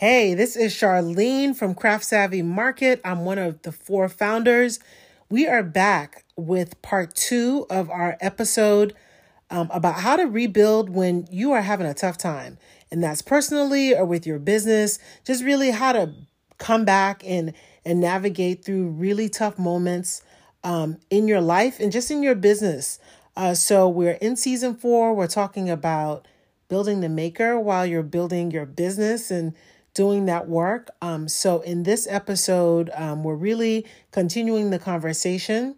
Hey, this is Charlene from Craft Savvy Market. I'm one of the four founders. We are back with part two of our episode um, about how to rebuild when you are having a tough time. And that's personally or with your business, just really how to come back and, and navigate through really tough moments um, in your life and just in your business. Uh, so we're in season four. We're talking about building the maker while you're building your business and doing that work. Um, so, in this episode, um, we're really continuing the conversation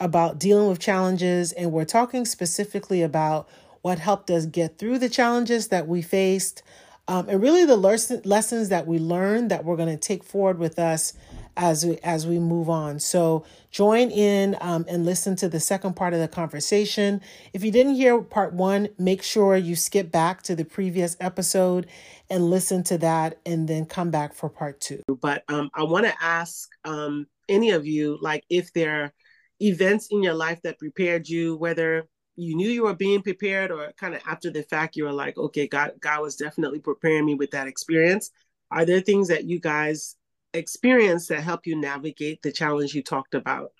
about dealing with challenges, and we're talking specifically about what helped us get through the challenges that we faced, um, and really the lessons that we learned that we're going to take forward with us as we as we move on. So join in um, and listen to the second part of the conversation. If you didn't hear part one, make sure you skip back to the previous episode and listen to that, and then come back for part two. But um, I want to ask um, any of you, like, if there are events in your life that prepared you, whether you knew you were being prepared or kind of after the fact you were like okay god god was definitely preparing me with that experience are there things that you guys experience that help you navigate the challenge you talked about?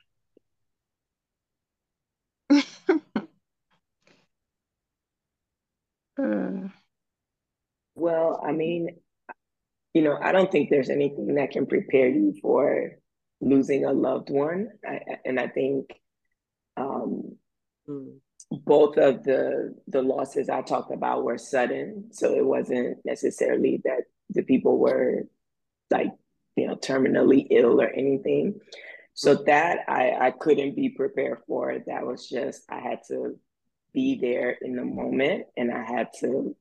Well, I mean, you know, I don't think there's anything that can prepare you for losing a loved one. I, and I think um, mm. both of the the losses I talked about were sudden, so it wasn't necessarily that the people were like you know, terminally ill or anything. So that I, I couldn't be prepared for. That was just, I had to be there in the moment and I had to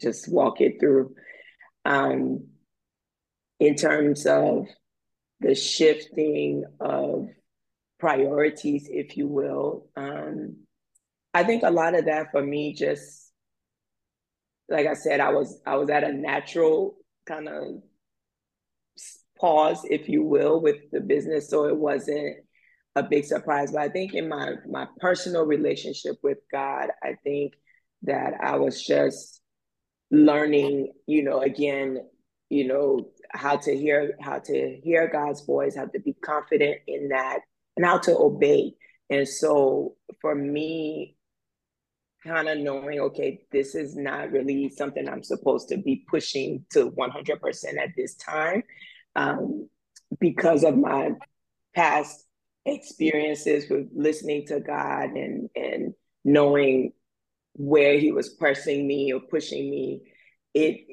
just walk it through. Um, in terms of the shifting of priorities, if you will, um, I think a lot of that for me just, like I said, I was I was at a natural kind of pause, if you will, with the business. So it wasn't a big surprise. But I think in my my personal relationship with God, I think that I was just learning, you know, again, you know, how to hear how to hear God's voice, how to be confident in that, and how to obey. And so for me, kind of knowing, okay, this is not really something I'm supposed to be pushing to 100% at this time um, because of my past experiences with listening to God and and knowing where He was pressing me or pushing me. It,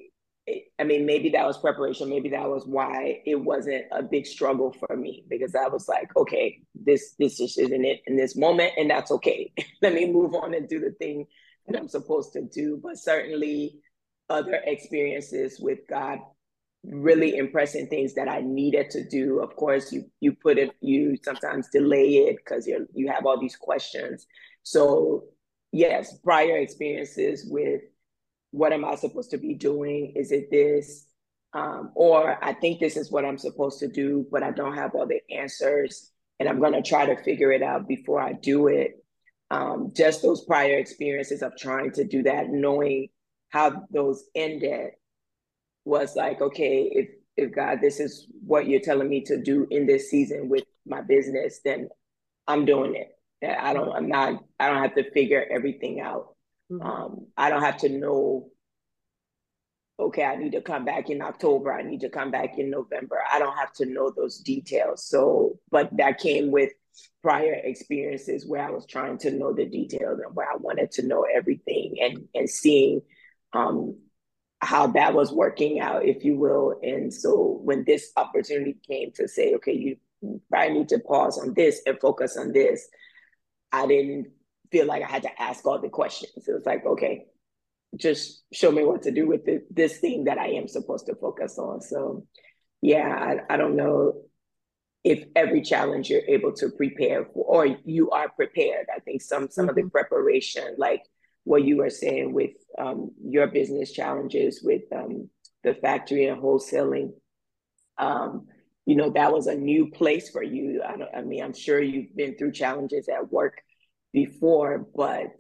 it, I mean, maybe that was preparation. Maybe that was why it wasn't a big struggle for me because I was like, okay, this this just isn't it in this moment, and that's okay. Let me move on and do the thing that I'm supposed to do. But certainly, other experiences with God really impressing things that I needed to do. Of course, you you put it, you sometimes delay it because you you have all these questions. So yes, prior experiences with what am I supposed to be doing? Is it this? Um, or I think this is what I'm supposed to do, but I don't have all the answers, and I'm going to try to figure it out before I do it. Um, just those prior experiences of trying to do that, knowing how those ended, was like, okay, if if God, this is what you're telling me to do in this season with my business, then I'm doing it. That I don't, I'm not, I don't have to figure everything out. Mm-hmm. Um, I don't have to know, okay, I need to come back in October. I need to come back in November. I don't have to know those details. So, but that came with prior experiences where I was trying to know the details and where I wanted to know everything and, and seeing um, how that was working out, if you will. And so when this opportunity came to say, okay, you probably need to pause on this and focus on this, I didn't feel like I had to ask all the questions. It was like, okay, just show me what to do with the, this thing that I am supposed to focus on. So, yeah, I, I don't know if every challenge you're able to prepare for, or you are prepared. I think some some mm-hmm. of the mm-hmm. preparation, like what you were saying with um, your business challenges with um, the factory and wholesaling. Um, you know, that was a new place for you. I, I mean, I'm sure you've been through challenges at work before, but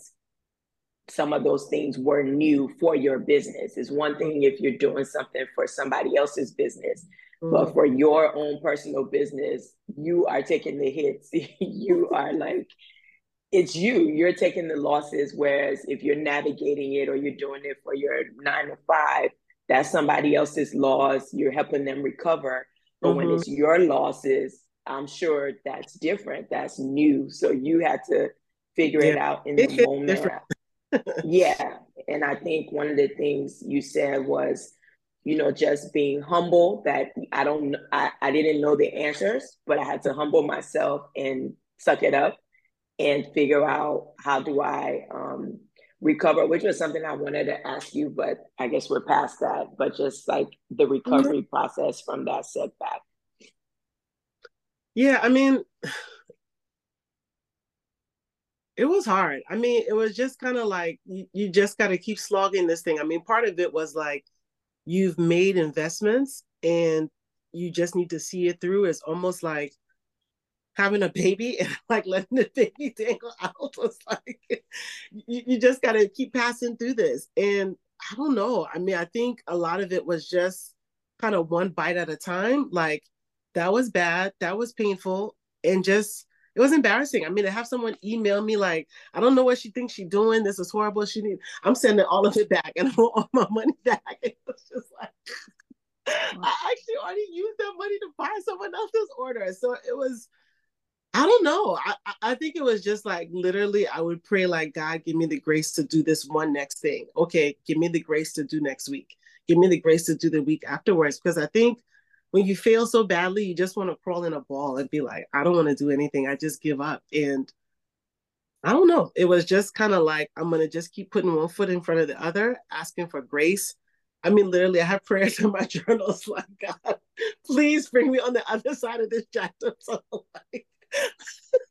some of those things were new for your business. It's one thing if you're doing something for somebody else's business, mm-hmm. but for your own personal business, you are taking the hits. you are like, it's you. You're taking the losses. Whereas if you're navigating it or you're doing it for your nine to five, that's somebody else's loss. You're helping them recover. But mm-hmm. when it's your losses, I'm sure that's different. That's new. So you had to figure yeah. it out in the moment yeah. And I think one of the things you said was, you know, just being humble that I don't, I, I didn't know the answers, but I had to humble myself and suck it up and figure out how do I um, recover, which was something I wanted to ask you, but I guess we're past that. But just like the recovery mm-hmm. process from that setback. Yeah, I mean, it was hard. I mean, it was just kind of like you, you just got to keep slogging this thing. I mean, part of it was like you've made investments and you just need to see it through. It's almost like having a baby and like letting the baby dangle out. It's like you, you just got to keep passing through this. And I don't know. I mean, I think a lot of it was just kind of one bite at a time. Like that was bad, that was painful, and just it was embarrassing. I mean, to have someone email me like, I don't know what she thinks she's doing. This is horrible. She need. I'm sending all of it back, and I want all my money back. It was just like, I actually already used that money to buy someone else's order. So it was. I don't know. I, I think it was just like literally, I would pray like God, give me the grace to do this one next thing. Okay, give me the grace to do next week. Give me the grace to do the week afterwards. Because I think when you fail so badly, you just want to crawl in a ball and be like, I don't want to do anything. I just give up. And I don't know. It was just kind of like, I'm going to just keep putting one foot in front of the other, asking for grace. I mean, literally, I have prayers in my journals like, God, please bring me on the other side of this chapter. So, like,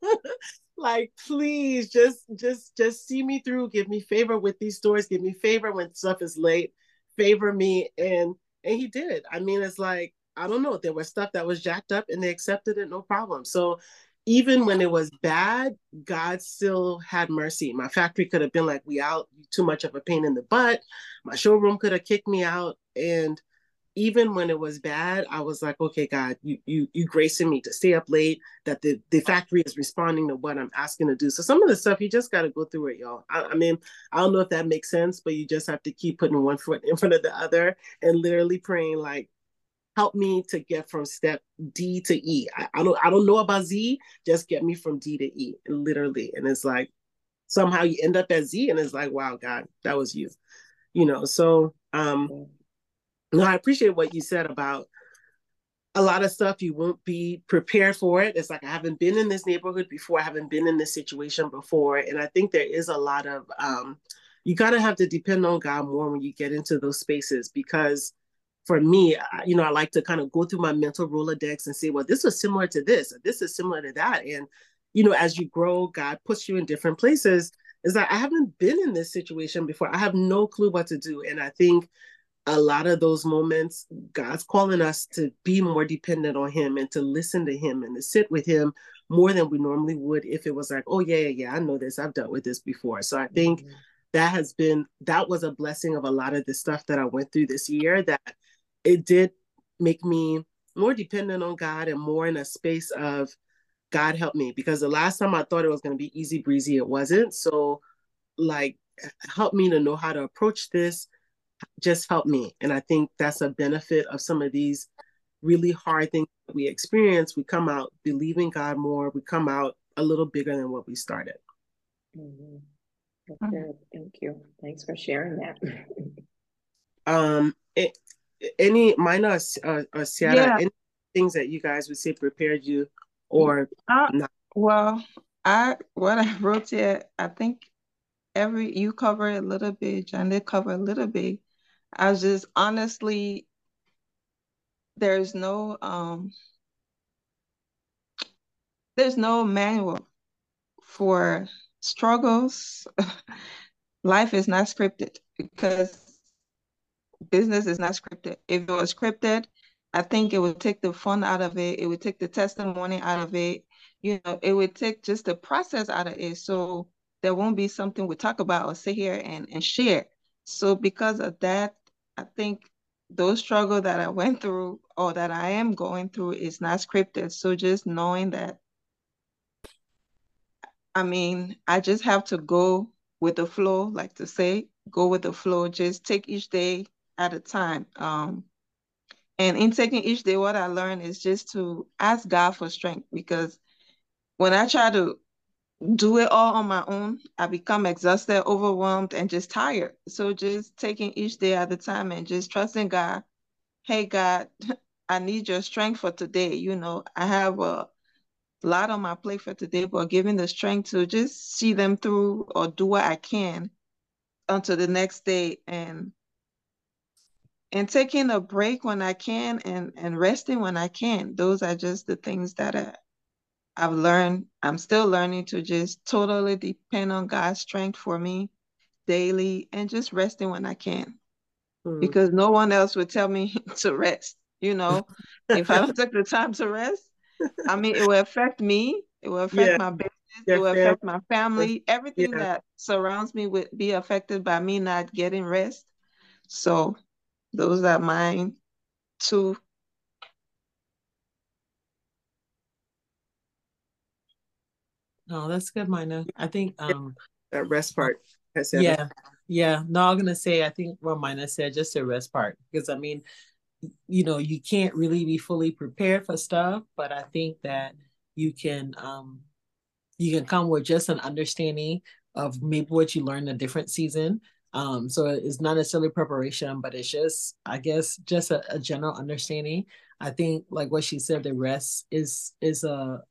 like, please just, just, just see me through. Give me favor with these stories. Give me favor when stuff is late. Favor me. And, and he did. I mean, it's like, I don't know. There was stuff that was jacked up and they accepted it, no problem. So even when it was bad, God still had mercy. My factory could have been like, we out, too much of a pain in the butt. My showroom could have kicked me out. And even when it was bad, I was like, okay, God, you you you gracing me to stay up late, that the, the factory is responding to what I'm asking to do. So some of the stuff you just gotta go through it, y'all. I, I mean, I don't know if that makes sense, but you just have to keep putting one foot in front of the other and literally praying like, help me to get from step D to E. I, I, don't I don't know about Z, just get me from D to E, literally. And it's like somehow you end up at Z and it's like, wow, God, that was you. You know, so um no, I appreciate what you said about a lot of stuff you won't be prepared for it. It's like I haven't been in this neighborhood before, I haven't been in this situation before. And I think there is a lot of um you gotta have to depend on God more when you get into those spaces because for me, you know, I like to kind of go through my mental Rolodex and say, well, this is similar to this, this is similar to that. And, you know, as you grow, God puts you in different places. Is that I haven't been in this situation before. I have no clue what to do. And I think a lot of those moments, God's calling us to be more dependent on Him and to listen to Him and to sit with Him more than we normally would if it was like, oh, yeah, yeah, yeah, I know this. I've dealt with this before. So I think mm-hmm. that has been, that was a blessing of a lot of the stuff that I went through this year that it did make me more dependent on God and more in a space of God help me because the last time I thought it was going to be easy breezy, it wasn't. So, like, help me to know how to approach this. Just help me. And I think that's a benefit of some of these really hard things that we experience. We come out believing God more, we come out a little bigger than what we started. Mm-hmm. That's good. Thank you. Thanks for sharing that. um, it, any minor uh, uh Ciara, yeah. any things that you guys would say prepared you or uh, not? Well, I what I wrote here, I think every you cover a little bit, John did cover a little bit. I was just honestly there's no um there's no manual for struggles. Life is not scripted because business is not scripted. If it was scripted, I think it would take the fun out of it. It would take the testimony out of it. You know, it would take just the process out of it. So there won't be something we talk about or sit here and, and share. So because of that, I think those struggle that I went through or that I am going through is not scripted. So just knowing that, I mean, I just have to go with the flow, like to say, go with the flow, just take each day at a time. Um, and in taking each day, what I learned is just to ask God for strength because when I try to do it all on my own, I become exhausted, overwhelmed, and just tired. So just taking each day at a time and just trusting God. Hey, God, I need your strength for today. You know, I have a lot on my plate for today, but giving the strength to just see them through or do what I can until the next day and and taking a break when I can and and resting when I can. Those are just the things that I, I've learned. I'm still learning to just totally depend on God's strength for me daily and just resting when I can. Mm. Because no one else would tell me to rest. You know, if I don't take the time to rest, I mean, it will affect me. It will affect yeah. my business. Your it will family. affect my family. Everything yeah. that surrounds me would be affected by me not getting rest. So those are mine two. No, that's good, Mina. I think um that rest part. Yeah, yeah. No, I'm gonna say I think what Mina said, just the rest part. Because I mean, you know, you can't really be fully prepared for stuff, but I think that you can um you can come with just an understanding of maybe what you learned a different season um, so it's not necessarily preparation, but it's just, I guess, just a, a general understanding. I think, like what she said, the rest is is a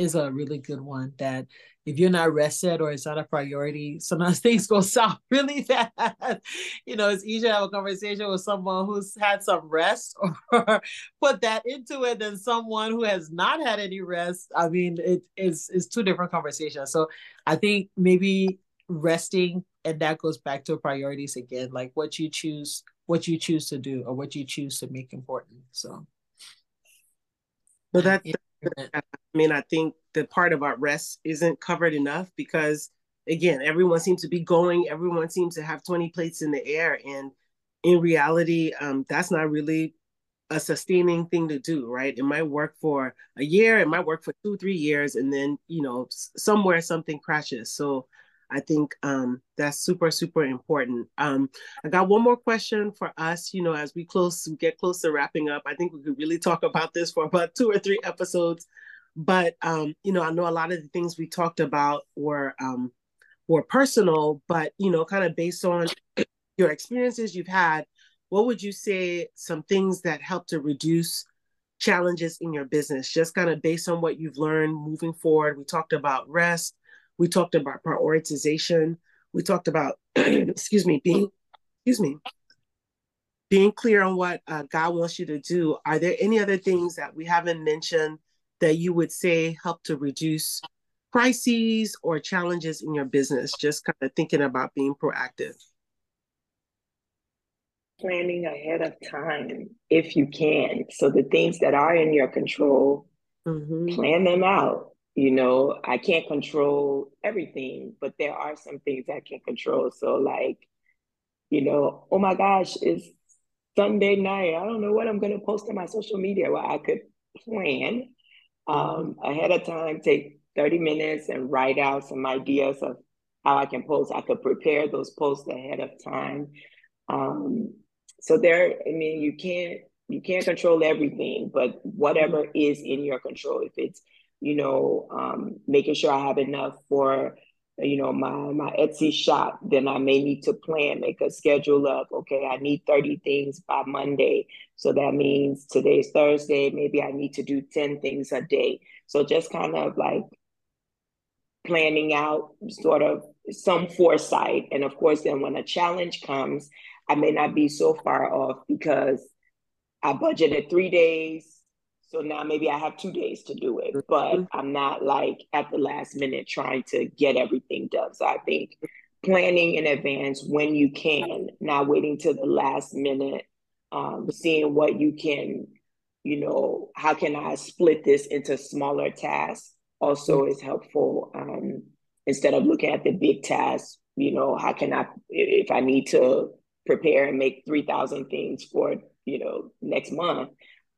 is a really good one. That if you're not rested or it's not a priority, sometimes things go south really fast. you know, it's easier to have a conversation with someone who's had some rest or put that into it than someone who has not had any rest. I mean, it is it's two different conversations. So I think maybe resting and that goes back to priorities again like what you choose what you choose to do or what you choose to make important so well that i mean i think the part about rest isn't covered enough because again everyone seems to be going everyone seems to have 20 plates in the air and in reality um, that's not really a sustaining thing to do right? It might work for a year it might work for two three years and then you know somewhere something crashes. So I think um, that's super, super important. Um, I got one more question for us. You know, as we close, we get close to wrapping up. I think we could really talk about this for about two or three episodes. But um, you know, I know a lot of the things we talked about were um, were personal, but you know, kind of based on your experiences you've had. What would you say some things that help to reduce challenges in your business, just kind of based on what you've learned moving forward? We talked about rest we talked about prioritization. We talked about, excuse me, being, excuse me, being clear on what uh, God wants you to do. Are there any other things that we haven't mentioned that you would say help to reduce crises or challenges in your business? Just kind of thinking about being proactive. Planning ahead of time if you can. So the things that are in your control, mm-hmm. plan them out you know i can't control everything but there are some things i can control. So like you know oh my gosh it's sunday night. I don't know what i'm going to post on my social media. Well i could plan. Um, ahead of time take 30 minutes and write out some ideas of how i can post. I could prepare those posts ahead of time. Um, so there i mean you can't you can't control everything but whatever is in your control if it's you know, um, making sure I have enough for, you know, my my Etsy shop. Then I may need to plan, make a schedule of, okay, I need 30 things by Monday. So that means today's Thursday, maybe I need to do 10 things a day. So just kind of like planning out sort of some foresight. And of course, then when a challenge comes, I may not be so far off because I budgeted three days so now maybe I have two days to do it, but mm-hmm. I'm not like at the last minute trying to get everything done. So I think planning in advance when you can, not waiting till the last minute, um, seeing what you can, you know, how can I split this into smaller tasks also mm-hmm. is helpful um, instead of looking at the big tasks, you know, how can I, if I need to prepare and make 3,000 things for, you know, next month,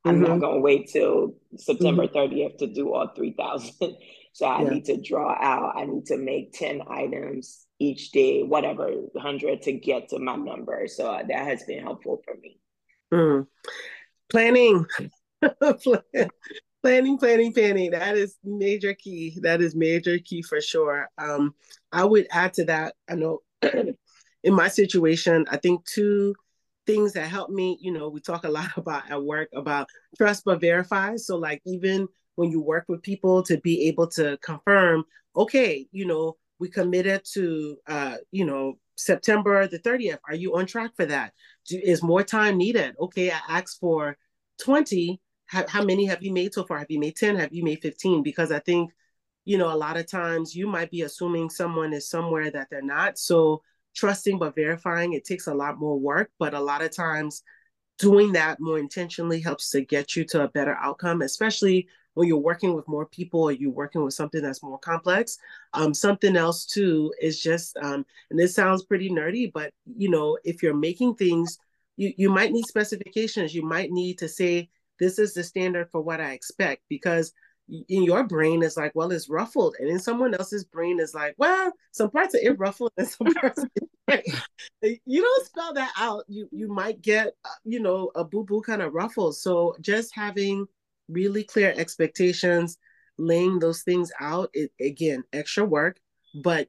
I'm mm-hmm. not going to wait till September mm-hmm. 30th to do all 3,000. so I yeah. need to draw out, I need to make 10 items each day, whatever, 100 to get to my number. So that has been helpful for me. Mm. Planning. planning, planning, planning. That is major key. That is major key for sure. Um, I would add to that. I know in my situation, I think two things that help me, you know, we talk a lot about at work about trust but verify. So like even when you work with people to be able to confirm, okay, you know, we committed to uh, you know, September the 30th. Are you on track for that? Do, is more time needed? Okay, I asked for 20. How, how many have you made so far? Have you made 10? Have you made 15? Because I think, you know, a lot of times you might be assuming someone is somewhere that they're not. So trusting but verifying, it takes a lot more work. But a lot of times doing that more intentionally helps to get you to a better outcome, especially when you're working with more people or you're working with something that's more complex. Um, something else too is just, um, and this sounds pretty nerdy, but you know, if you're making things, you, you might need specifications. You might need to say, this is the standard for what I expect because in your brain is like, well, it's ruffled, and in someone else's brain is like, well, some parts are it ruffled and some parts. you don't spell that out, you you might get, uh, you know, a boo boo kind of ruffle. So just having really clear expectations, laying those things out, it again, extra work, but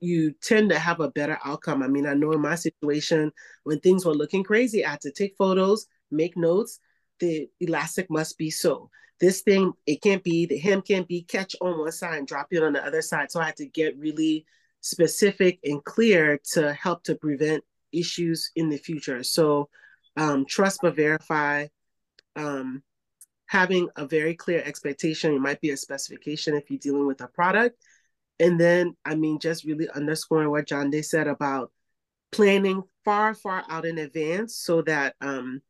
you tend to have a better outcome. I mean, I know in my situation, when things were looking crazy, I had to take photos, make notes. The elastic must be so. This thing, it can't be, the hem can't be catch on one side and drop it on the other side. So I had to get really specific and clear to help to prevent issues in the future. So um, trust but verify. Um, having a very clear expectation. It might be a specification if you're dealing with a product. And then, I mean, just really underscoring what John Day said about planning far, far out in advance so that um,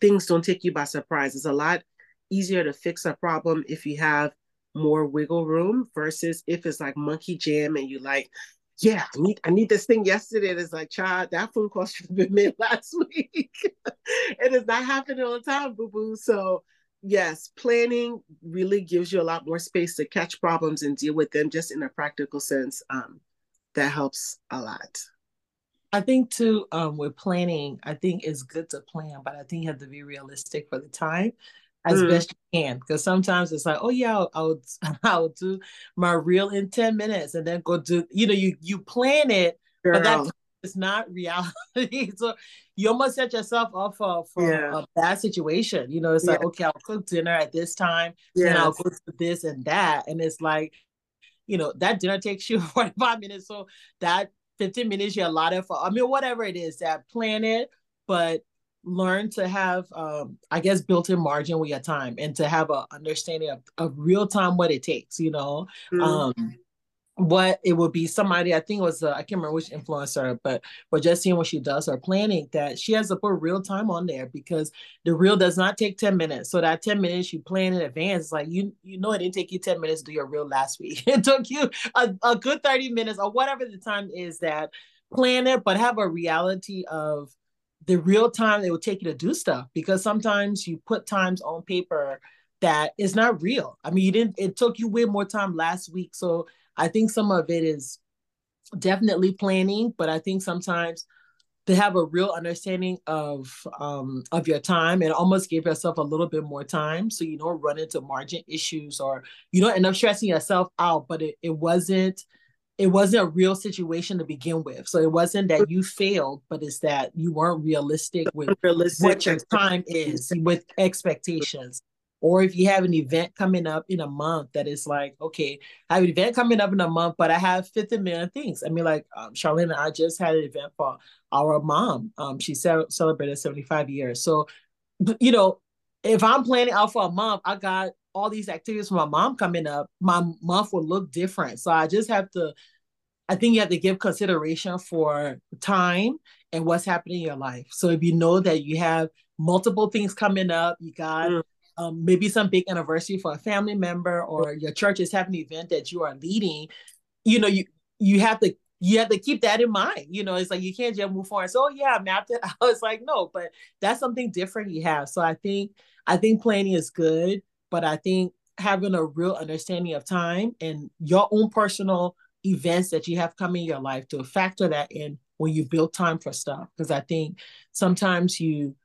things don't take you by surprise. It's a lot easier to fix a problem if you have more wiggle room versus if it's like monkey jam and you like, yeah, I need I need this thing yesterday. And it's like, child, that phone call should have been made last week. it is not happening all the time, boo boo. So yes, planning really gives you a lot more space to catch problems and deal with them just in a practical sense. Um, that helps a lot. I think too, um, with planning, I think it's good to plan, but I think you have to be realistic for the time as mm. best you can. Because sometimes it's like, oh yeah, I'll, I'll, I'll do my reel in 10 minutes and then go do, you know, you you plan it, Girl. but that is not reality. so you almost set yourself up for, for yeah. a bad situation. You know, it's yeah. like, okay, I'll cook dinner at this time, yes. and I'll go to this and that. And it's like, you know, that dinner takes you 45 minutes. So that 15 minutes you allotted for, I mean, whatever it is, that plan it, but learn to have um i guess built-in margin with your time and to have a understanding of, of real time what it takes you know mm-hmm. um what it would be somebody i think it was uh, i can't remember which influencer but but just seeing what she does or planning that she has to put real time on there because the reel does not take 10 minutes. So that 10 minutes you plan in advance like you you know it didn't take you 10 minutes to do your reel last week. It took you a, a good 30 minutes or whatever the time is that plan it but have a reality of the real time it will take you to do stuff because sometimes you put times on paper that is not real. I mean you didn't it took you way more time last week. So I think some of it is definitely planning, but I think sometimes to have a real understanding of um, of your time and almost give yourself a little bit more time. So you don't run into margin issues or you don't end up stressing yourself out but it, it wasn't it wasn't a real situation to begin with. So it wasn't that you failed but it's that you weren't realistic with realistic. what your time is with expectations or if you have an event coming up in a month that is like, okay, I have an event coming up in a month, but I have 50 million things. I mean, like um, Charlene and I just had an event for our mom. Um, she ce- celebrated 75 years. So, you know, if I'm planning out for a month, I got all these activities for my mom coming up, my month will look different. So I just have to, I think you have to give consideration for time and what's happening in your life. So if you know that you have multiple things coming up, you got mm um, maybe some big anniversary for a family member or your church is having an event that you are leading, you know, you you have to you have to keep that in mind. You know, it's like you can't just move forward. So, oh, yeah, I mapped it. I was like, no, but that's something different you have. So I think I think planning is good, but I think having a real understanding of time and your own personal events that you have come in your life to factor that in when you build time for stuff. Because I think sometimes you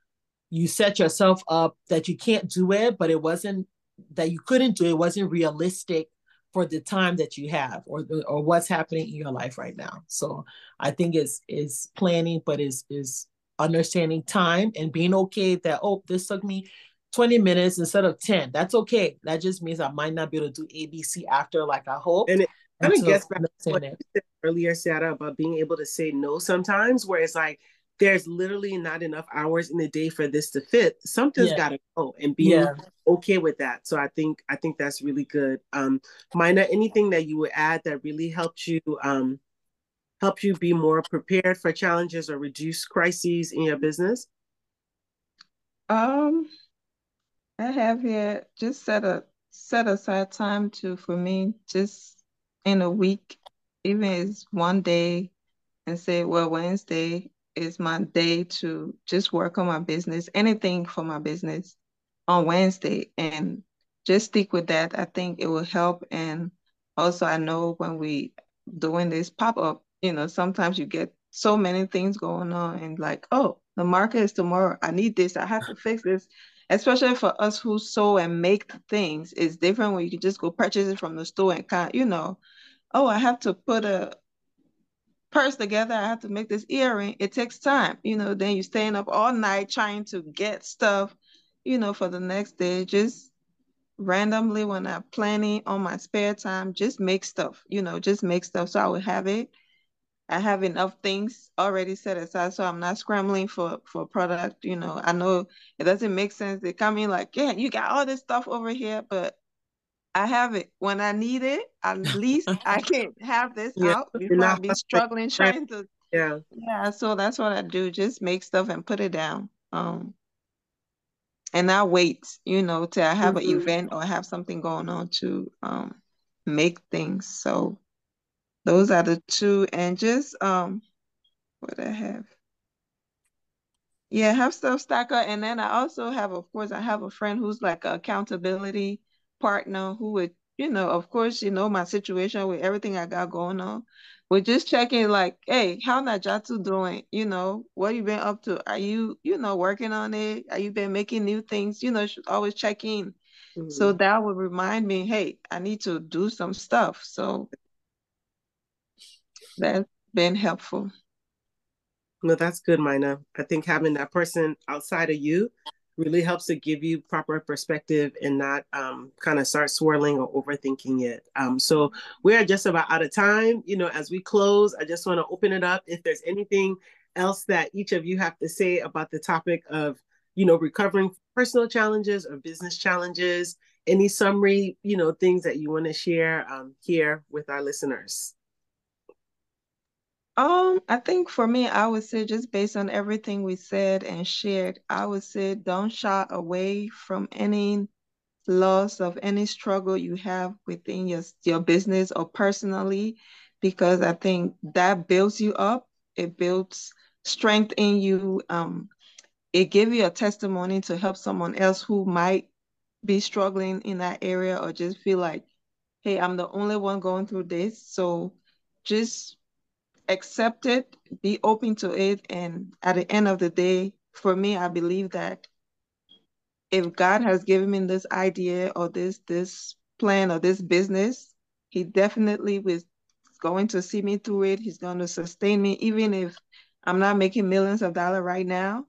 you set yourself up that you can't do it, but it wasn't that you couldn't do it, it wasn't realistic for the time that you have or or what's happening in your life right now. So I think it's is planning, but is is understanding time and being okay that oh this took me 20 minutes instead of 10. That's okay. That just means I might not be able to do ABC after like I hope. And it kind of gets back to what you said earlier, Sarah, about being able to say no sometimes, where it's like there's literally not enough hours in the day for this to fit. Something's yeah. got to go, and being yeah. okay with that. So I think I think that's really good. Um, Mina, anything that you would add that really helped you um help you be more prepared for challenges or reduce crises in your business? Um, I have here just set a set aside time to for me just in a week, even it's one day, and say, well, Wednesday is my day to just work on my business, anything for my business on Wednesday, and just stick with that. I think it will help. And also, I know when we doing this pop up, you know, sometimes you get so many things going on, and like, oh, the market is tomorrow. I need this. I have to fix this. Especially for us who sew and make things, it's different when you can just go purchase it from the store and kind, you know, oh, I have to put a purse together. I have to make this earring. It takes time, you know. Then you're staying up all night trying to get stuff, you know, for the next day. Just randomly when I'm planning on my spare time, just make stuff, you know, just make stuff so I will have it. I have enough things already set aside, so I'm not scrambling for for product. You know, I know it doesn't make sense. They come in like, yeah, you got all this stuff over here, but I have it when I need it. At least I can have this yeah, out before I be struggling trying to. Yeah. Yeah. So that's what I do. Just make stuff and put it down. Um, and I wait, you know, till I have mm-hmm. an event or have something going on to um make things. So those are the two, and just um, what I have. Yeah, have stuff stack up, and then I also have, of course, I have a friend who's like an accountability partner who would, you know, of course, you know my situation with everything I got going on. We're just checking, like, hey, how Najatu doing? You know, what you been up to? Are you, you know, working on it? Are you been making new things? You know, should always check in. Mm-hmm. So that would remind me, hey, I need to do some stuff. So that's been helpful. No, that's good, Mina. I think having that person outside of you really helps to give you proper perspective and not um, kind of start swirling or overthinking it. Um, so we are just about out of time. You know, as we close, I just want to open it up. If there's anything else that each of you have to say about the topic of, you know, recovering personal challenges or business challenges, any summary, you know, things that you want to share um, here with our listeners. Um, I think for me, I would say just based on everything we said and shared, I would say don't shy away from any loss of any struggle you have within your your business or personally, because I think that builds you up. It builds strength in you. Um, it gives you a testimony to help someone else who might be struggling in that area or just feel like, hey, I'm the only one going through this. So just accept it, be open to it. And at the end of the day, for me, I believe that if God has given me this idea or this this plan or this business, He definitely was going to see me through it. He's going to sustain me, even if I'm not making millions of dollars right now,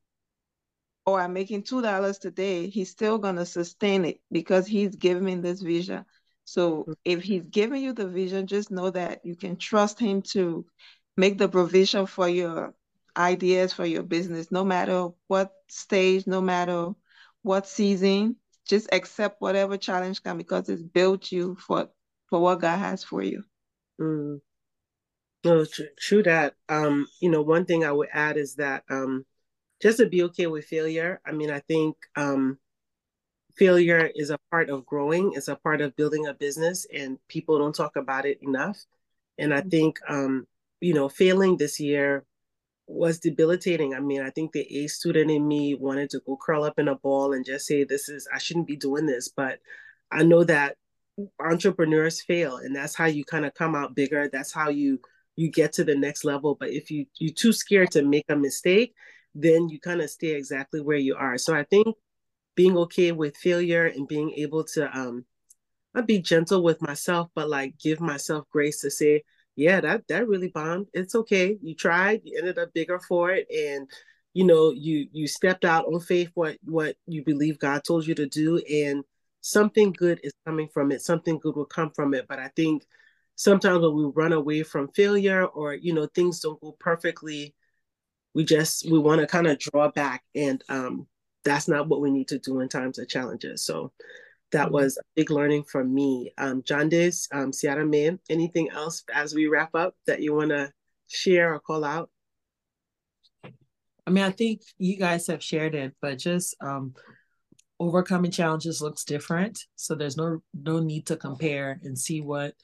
or I'm making two dollars today. He's still going to sustain it because He's given me this vision. So mm-hmm. if He's giving you the vision, just know that you can trust Him to make the provision for your ideas for your business, no matter what stage, no matter what season, just accept whatever challenge comes because it's built you for for what God has for you. Mm. No, true, true that. Um, you know, one thing I would add is that um, just to be okay with failure. I mean, I think um, failure is a part of growing. It's a part of building a business, and people don't talk about it enough And I mm-hmm. think, um, you know, failing this year was debilitating. I mean, I think the A student in me wanted to go curl up in a ball and just say, this is, I shouldn't be doing this. But I know that entrepreneurs fail and that's how you kind of come out bigger. That's how you, you get to the next level. But if you, you're too scared to make a mistake, then you kind of stay exactly where you are. So I think being okay with failure and being able to, um, I'd be gentle with myself, but like give myself grace to say, yeah, that that really bombed. It's okay. You tried. You ended up bigger for it, and you know you you stepped out on faith what what you believe God told you to do, and something good is coming from it. Something good will come from it. But I think sometimes when we run away from failure or you know things don't go perfectly, we just we want to kind of draw back, and um, that's not what we need to do in times of challenges. So that mm-hmm. was a big learning for me. Um, Jondes, um, Sierra May, anything else as we wrap up that you want to share or call out? I mean, I think you guys have shared it, but just um, overcoming challenges looks different. So there's no no need to compare and see what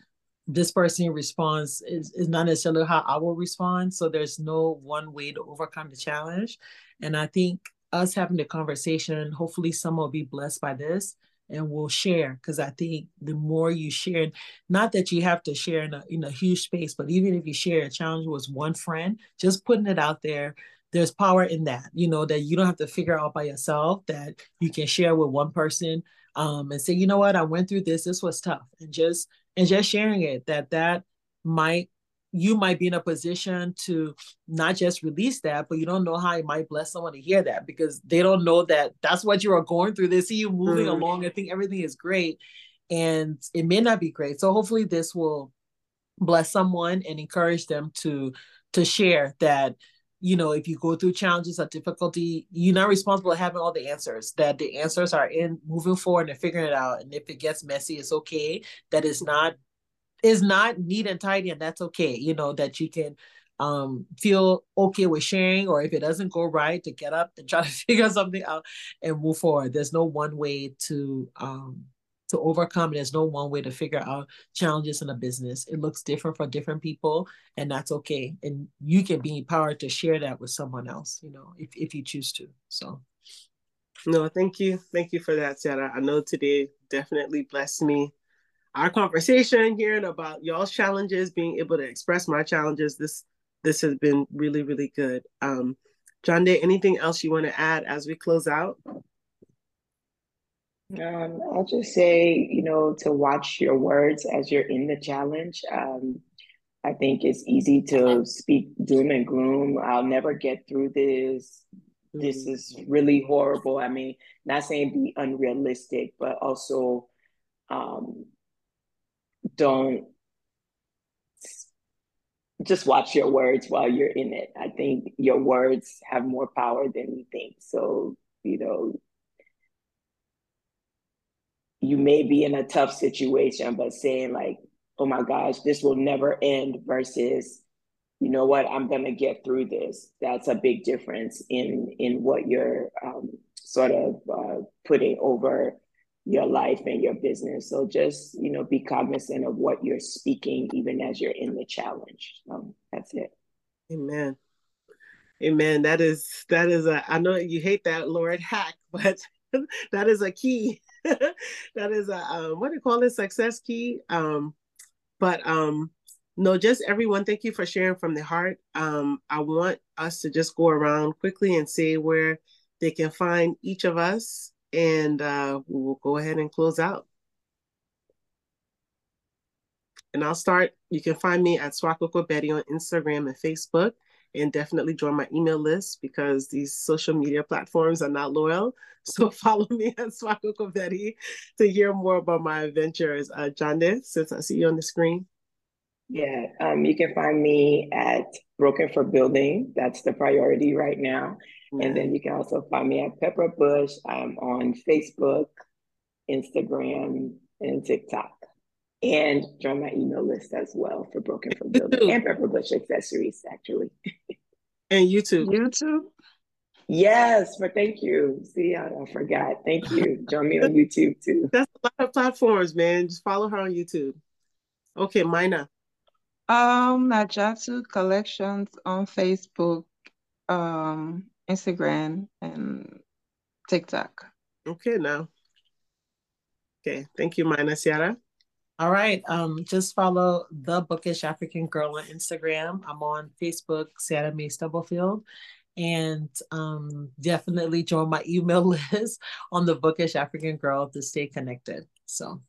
this person responds is, is not necessarily how I will respond. So there's no one way to overcome the challenge. And I think us having the conversation, hopefully someone will be blessed by this and we'll share because I think the more you share, not that you have to share in a, in a huge space, but even if you share a challenge with one friend, just putting it out there, there's power in that, you know, that you don't have to figure out by yourself, that you can share with one person um, and say, you know what, I went through this, this was tough. And just and just sharing it, that that might you might be in a position to not just release that, but you don't know how it might bless someone to hear that because they don't know that that's what you are going through. They see you moving mm. along and think everything is great, and it may not be great. So hopefully, this will bless someone and encourage them to to share that you know if you go through challenges or difficulty you're not responsible for having all the answers that the answers are in moving forward and figuring it out and if it gets messy it's okay that is not is not neat and tidy and that's okay you know that you can um feel okay with sharing or if it doesn't go right to get up and try to figure something out and move forward. There's no one way to um to overcome there's no one way to figure out challenges in a business. It looks different for different people and that's okay. And you can be empowered to share that with someone else you know if, if you choose to so. No thank you. Thank you for that sarah. I know today definitely blessed me our conversation, hearing about y'all's challenges, being able to express my challenges. This this has been really, really good. Um, John Day, anything else you want to add as we close out? Um, I'll just say, you know, to watch your words as you're in the challenge. Um, I think it's easy to speak doom and gloom. I'll never get through this. This mm-hmm. is really horrible. I mean, not saying be unrealistic, but also um, don't just watch your words while you're in it. I think your words have more power than you think. So, you know, you may be in a tough situation, but saying like, oh my gosh, this will never end versus, you know what, I'm gonna get through this. That's a big difference in in what you're um, sort of uh, putting over your life and your business. So just, you know, be cognizant of what you're speaking, even as you're in the challenge. So that's it. Amen. Amen. That is, that is a, I know you hate that Lord hack, but that is a key. that is a, um, what do you call it? Success key. Um, but, um, no, just everyone, thank you for sharing from the heart. Um, I want us to just go around quickly and say where they can find each of us and uh, we'll go ahead and close out. And I'll start. You can find me at Swakoko Betty on Instagram and Facebook, and definitely join my email list because these social media platforms are not loyal. So follow me at Swakoko Betty to hear more about my adventures. Uh, Jonde, since I see you on the screen. Yeah, um, you can find me at Broken for Building. That's the priority right now. And then you can also find me at Pepper Bush. I'm on Facebook, Instagram, and TikTok. And join my email list as well for Broken for Building and Pepper Bush accessories, actually. and YouTube. YouTube. Yes, but thank you. See, I, I forgot. Thank you. Join me on YouTube too. That's a lot of platforms, man. Just follow her on YouTube. Okay, Mina. Um, Najatu Collections on Facebook, um, Instagram, and TikTok. Okay, now. Okay, thank you, Mina Ciara. All right. Um, just follow the bookish African girl on Instagram. I'm on Facebook, Ciara May Stubblefield. And um, definitely join my email list on the bookish African girl to stay connected. So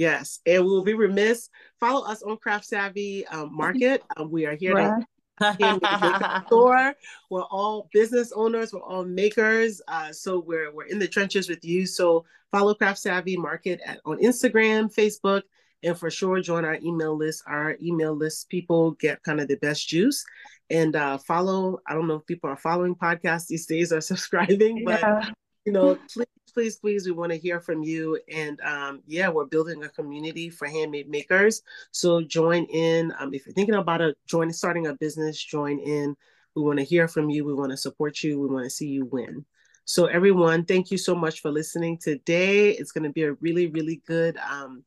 Yes, and we'll be remiss. Follow us on Craft Savvy um, Market. Um, we are here right. to store. We're all business owners. We're all makers. Uh, so we're we're in the trenches with you. So follow Craft Savvy Market at, on Instagram, Facebook, and for sure join our email list. Our email list people get kind of the best juice. And uh, follow. I don't know if people are following podcasts these days or subscribing, but yeah. you know, please please, please, we want to hear from you. And um, yeah, we're building a community for handmade makers. So join in. Um, if you're thinking about a join, starting a business, join in. We want to hear from you. We want to support you. We want to see you win. So everyone, thank you so much for listening today. It's going to be a really, really good um,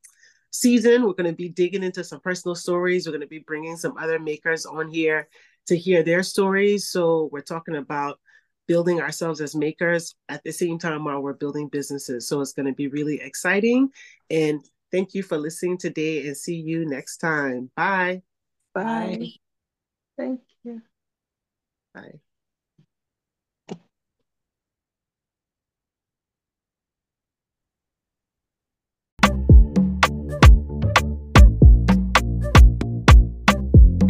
season. We're going to be digging into some personal stories. We're going to be bringing some other makers on here to hear their stories. So we're talking about building ourselves as makers at the same time while we're building businesses. So it's going to be really exciting. And thank you for listening today and see you next time. Bye. Bye. Bye. Thank you. Bye.